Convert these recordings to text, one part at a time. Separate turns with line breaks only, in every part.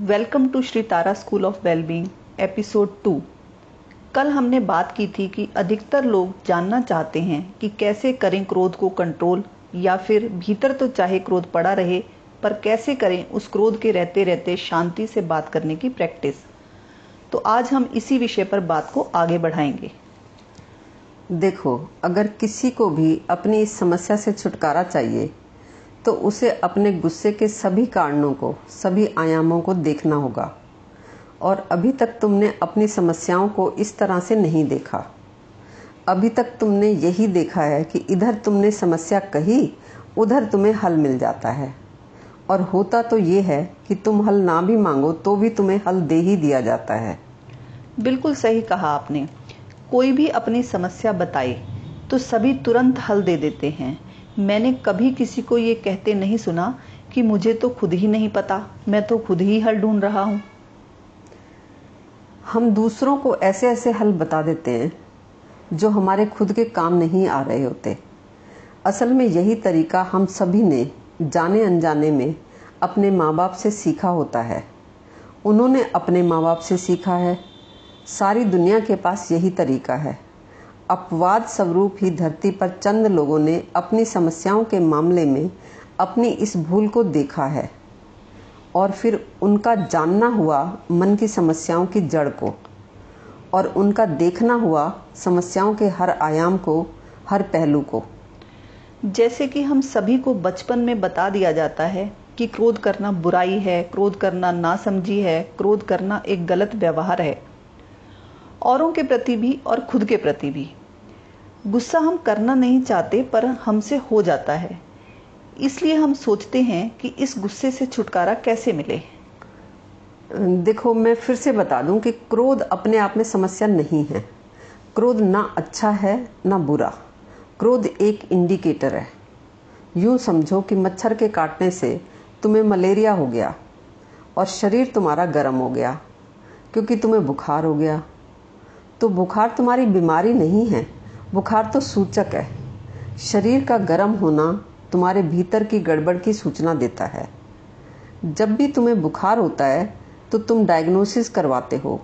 Welcome to Shri Tara school of wellbeing, episode two. कल हमने बात की थी कि अधिकतर लोग जानना चाहते हैं कि कैसे करें क्रोध को कंट्रोल या फिर भीतर तो चाहे क्रोध पड़ा रहे, पर कैसे करें उस क्रोध के रहते रहते शांति से बात करने की प्रैक्टिस तो आज हम इसी विषय पर बात को आगे बढ़ाएँगे।
देखो, अगर किसी को भी अपनी इस समस्या से छुटकारा चाहिए तो उसे अपने गुस्से के सभी कारणों को, सभी आयामों को देखना होगा। और अभी तक तुमने अपनी समस्याओं को इस तरह से नहीं देखा। अभी तक तुमने यही देखा है कि इधर तुमने समस्या कही, उधर तुम्हें हल मिल जाता है। और होता तो ये है कि तुम हल ना भी मांगो तो भी तुम्हें हल दे ही दिया जाता है।
बिल्कुल सही कहा आपने। कोई भी अपनी समस्या बताए तो सभी तुरंत हल दे देते हैं। मैंने कभी किसी को ये कहते नहीं सुना कि मुझे तो खुद ही नहीं पता। मैं तो खुद ही हल ढूंढ रहा हूँ।
हम दूसरों को ऐसे ऐसे हल बता देते हैं, जो हमारे खुद के काम नहीं आ रहे होते। असल में यही तरीका हम सभी ने जाने अनजाने में अपने माँ बाप से सीखा होता है। उन्होंने अपने माँ बाप से सीखा है। सारी दुनिया के पास यही तरीका है। अपवाद स्वरूप ही धरती पर चंद लोगों ने अपनी समस्याओं के मामले में अपनी इस भूल को देखा है और फिर उनका जानना हुआ मन की समस्याओं की जड़ को और उनका देखना हुआ समस्याओं के हर आयाम को, हर पहलू को।
जैसे कि हम सभी को बचपन में बता दिया जाता है कि क्रोध करना बुराई है, क्रोध करना नासमझी है, क्रोध करना एक गलत व्यवहार है। औरों के प्रति भी और खुद के प्रति भी। गुस्सा हम करना नहीं चाहते, पर हमसे हो जाता है। इसलिए हम सोचते हैं कि इस गुस्से से छुटकारा कैसे मिले।
देखो, मैं फिर से बता दूँ कि क्रोध अपने आप में समस्या नहीं है। क्रोध ना अच्छा है, ना बुरा। क्रोध एक इंडिकेटर है। यूँ समझो कि मच्छर के काटने से तुम्हें मलेरिया हो गया और शरीर तुम्हारा गर्म हो गया, क्योंकि तुम्हें बुखार हो गया। तो बुखार तुम्हारी बीमारी नहीं है। बुखार तो सूचक है। शरीर का गर्म होना तुम्हारे भीतर की गड़बड़ की सूचना देता है। जब भी तुम्हें बुखार होता है तो तुम डायग्नोसिस करवाते हो।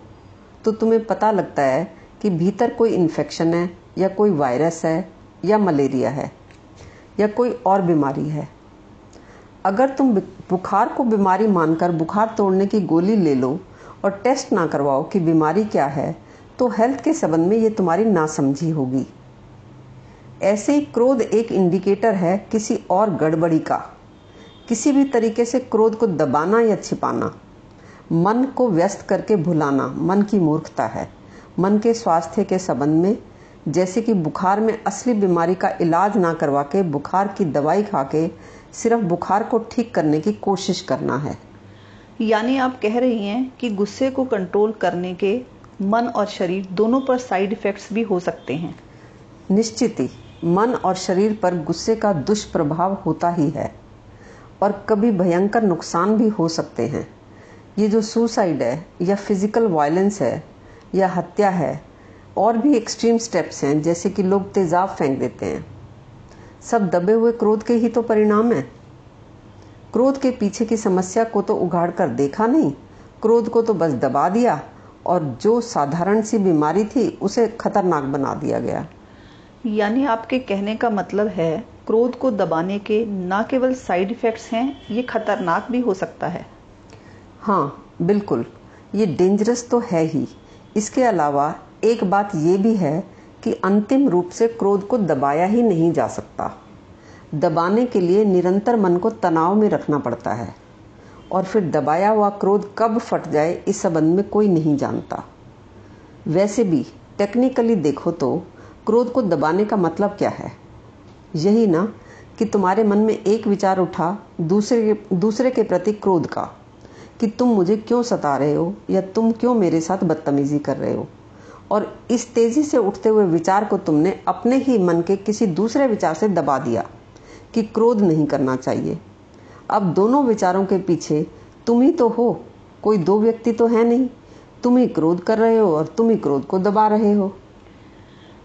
तो तुम्हें पता लगता है कि भीतर कोई इन्फेक्शन है, या कोई वायरस है, या मलेरिया है, या कोई और बीमारी है। अगर तुम बुखार को बीमारी मानकर बुखार तोड़ने की गोली ले लो और टेस्ट ना करवाओ कि बीमारी क्या है तो हेल्थ के संबंध में ये तुम्हारी नासमझी होगी। ऐसे ही क्रोध एक इंडिकेटर है किसी और गड़बड़ी का। किसी भी तरीके से क्रोध को दबाना या छिपाना। मन को व्यस्त करके भुलाना, मन की मूर्खता है। मन के स्वास्थ्य के संबंध में, जैसे कि बुखार में असली बीमारी का इलाज ना करवा के बुखार की दवाई खा के सिर्फ़ बुखार को ठीक करने की कोशिश करना है।
यानी आप कह रही हैं कि गुस्से को कंट्रोल करने के मन और शरीर दोनों पर साइड इफेक्ट्स भी हो सकते हैं।
निश्चित ही, मन और शरीर पर गुस्से का दुष्प्रभाव होता ही है और कभी भयंकर नुकसान भी हो सकते हैं। ये जो सुसाइड है, या फ़िज़िकल वायलेंस है, या हत्या है, और भी एक्सट्रीम स्टेप्स हैं, जैसे कि लोग तेजाब फेंक देते हैं। सब दबे हुए क्रोध के ही तो परिणाम है। क्रोध के पीछे की समस्या को तो उगाड़ कर देखा नहीं, क्रोध को तो बस दबा दिया और जो साधारण सी बीमारी थी उसे खतरनाक बना दिया गया।
यानी आपके कहने का मतलब है क्रोध को दबाने के न केवल साइड इफेक्ट्स हैं ये खतरनाक भी हो सकता है।
हाँ बिल्कुल ये डेंजरस तो है ही। इसके अलावा एक बात ये भी है कि अंतिम रूप से क्रोध को दबाया ही नहीं जा सकता। दबाने के लिए निरंतर मन को तनाव में रखना पड़ता है। और फिर दबाया हुआ क्रोध कब फट जाए इस संबंध में कोई नहीं जानता। वैसे भी टेक्निकली देखो तो क्रोध को दबाने का मतलब क्या है? यही ना कि तुम्हारे मन में एक विचार उठा दूसरे दूसरे के प्रति क्रोध का, कि तुम मुझे क्यों सता रहे हो या तुम क्यों मेरे साथ बदतमीजी कर रहे हो? और इस तेज़ी से उठते हुए विचार को तुमने अपने ही मन के किसी दूसरे विचार से दबा दिया कि क्रोध नहीं करना चाहिए। अब दोनों विचारों के पीछे तुम ही तो हो। कोई दो व्यक्ति तो है नहीं। तुम ही क्रोध कर रहे हो और तुम ही क्रोध को दबा रहे हो।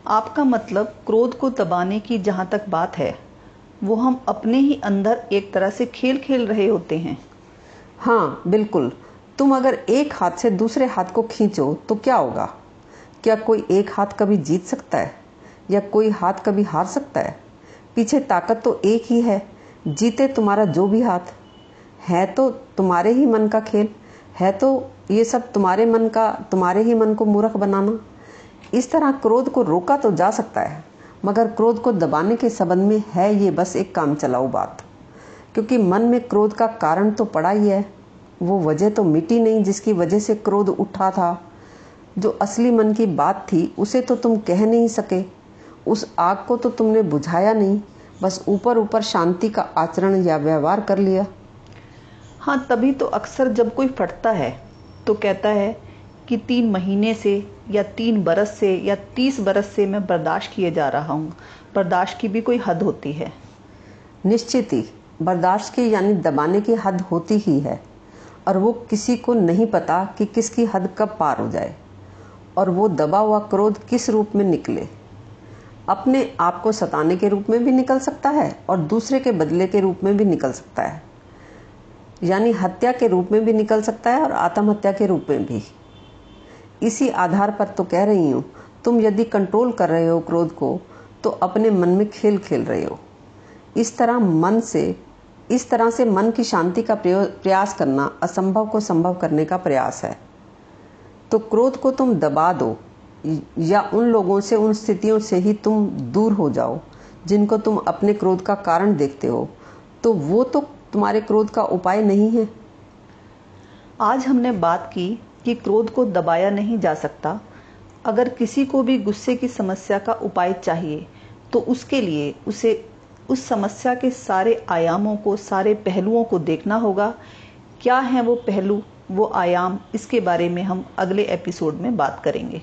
आपका मतलब क्रोध को दबाने की जहाँ तक बात है वो हम अपने ही अंदर एक तरह से खेल खेल रहे होते हैं।
हाँ बिल्कुल। तुम अगर एक हाथ से दूसरे हाथ को खींचो तो क्या होगा? क्या कोई एक हाथ कभी जीत सकता है? या कोई हाथ कभी हार सकता है? पीछे ताकत तो एक ही है। जीते तुम्हारा जो भी हाथ। है तो तुम्हारे ही मन का खेल। है तो ये सब तुम्हारे मन का, तुम्हारे ही मन को मूर्ख बनाना। इस तरह क्रोध को रोका तो जा सकता है, मगर क्रोध को दबाने के संबंध में है ये बस एक काम चलाऊ बात। क्योंकि मन में क्रोध का कारण तो पड़ा ही है। वो वजह तो मिटी नहीं जिसकी वजह से क्रोध उठा था। जो असली मन की बात थी, उसे तो तुम कह नहीं सके। उस आग को तो तुमने बुझाया नहीं। बस ऊपर ऊपर शांति का आचरण या व्यवहार कर लिया।
हाँ तभी तो अक्सर जब कोई फटता है तो कहता है कि तीन महीने से या तीन बरस से या तीस बरस से मैं बर्दाश्त किए जा रहा हूँ। बर्दाश्त की भी कोई हद होती है।
निश्चित ही बर्दाश्त की यानी दबाने की हद होती ही है और वो किसी को नहीं पता कि किसकी हद कब पार हो जाए और वो दबा हुआ क्रोध किस रूप में निकले। अपने आप को सताने के रूप में भी निकल सकता है और दूसरे के बदले के रूप में भी निकल सकता है। यानी हत्या के रूप में भी निकल सकता है और आत्महत्या के रूप में भी। इसी आधार पर तो कह रही हूँ, तुम यदि कंट्रोल कर रहे हो क्रोध को तो अपने मन में खेल खेल रहे हो। इस तरह मन से, इस तरह से मन की शांति का प्रयास करना असंभव को संभव करने का प्रयास है। तो क्रोध को तुम दबा दो या उन लोगों से, उन स्थितियों से ही तुम दूर हो जाओ, जिनको तुम अपने क्रोध का कारण देखते हो। तो वो तो तुम्हारे क्रोध का उपाय नहीं है।
आज हमने बात की कि क्रोध को दबाया नहीं जा सकता। अगर किसी को भी गुस्से की समस्या का उपाय चाहिए तो उसके लिए उसे, उस समस्या के सारे आयामों को, सारे पहलुओं को देखना होगा। क्या है वो पहलू, वो आयाम, इसके बारे में हम अगले एपिसोड में बात करेंगे।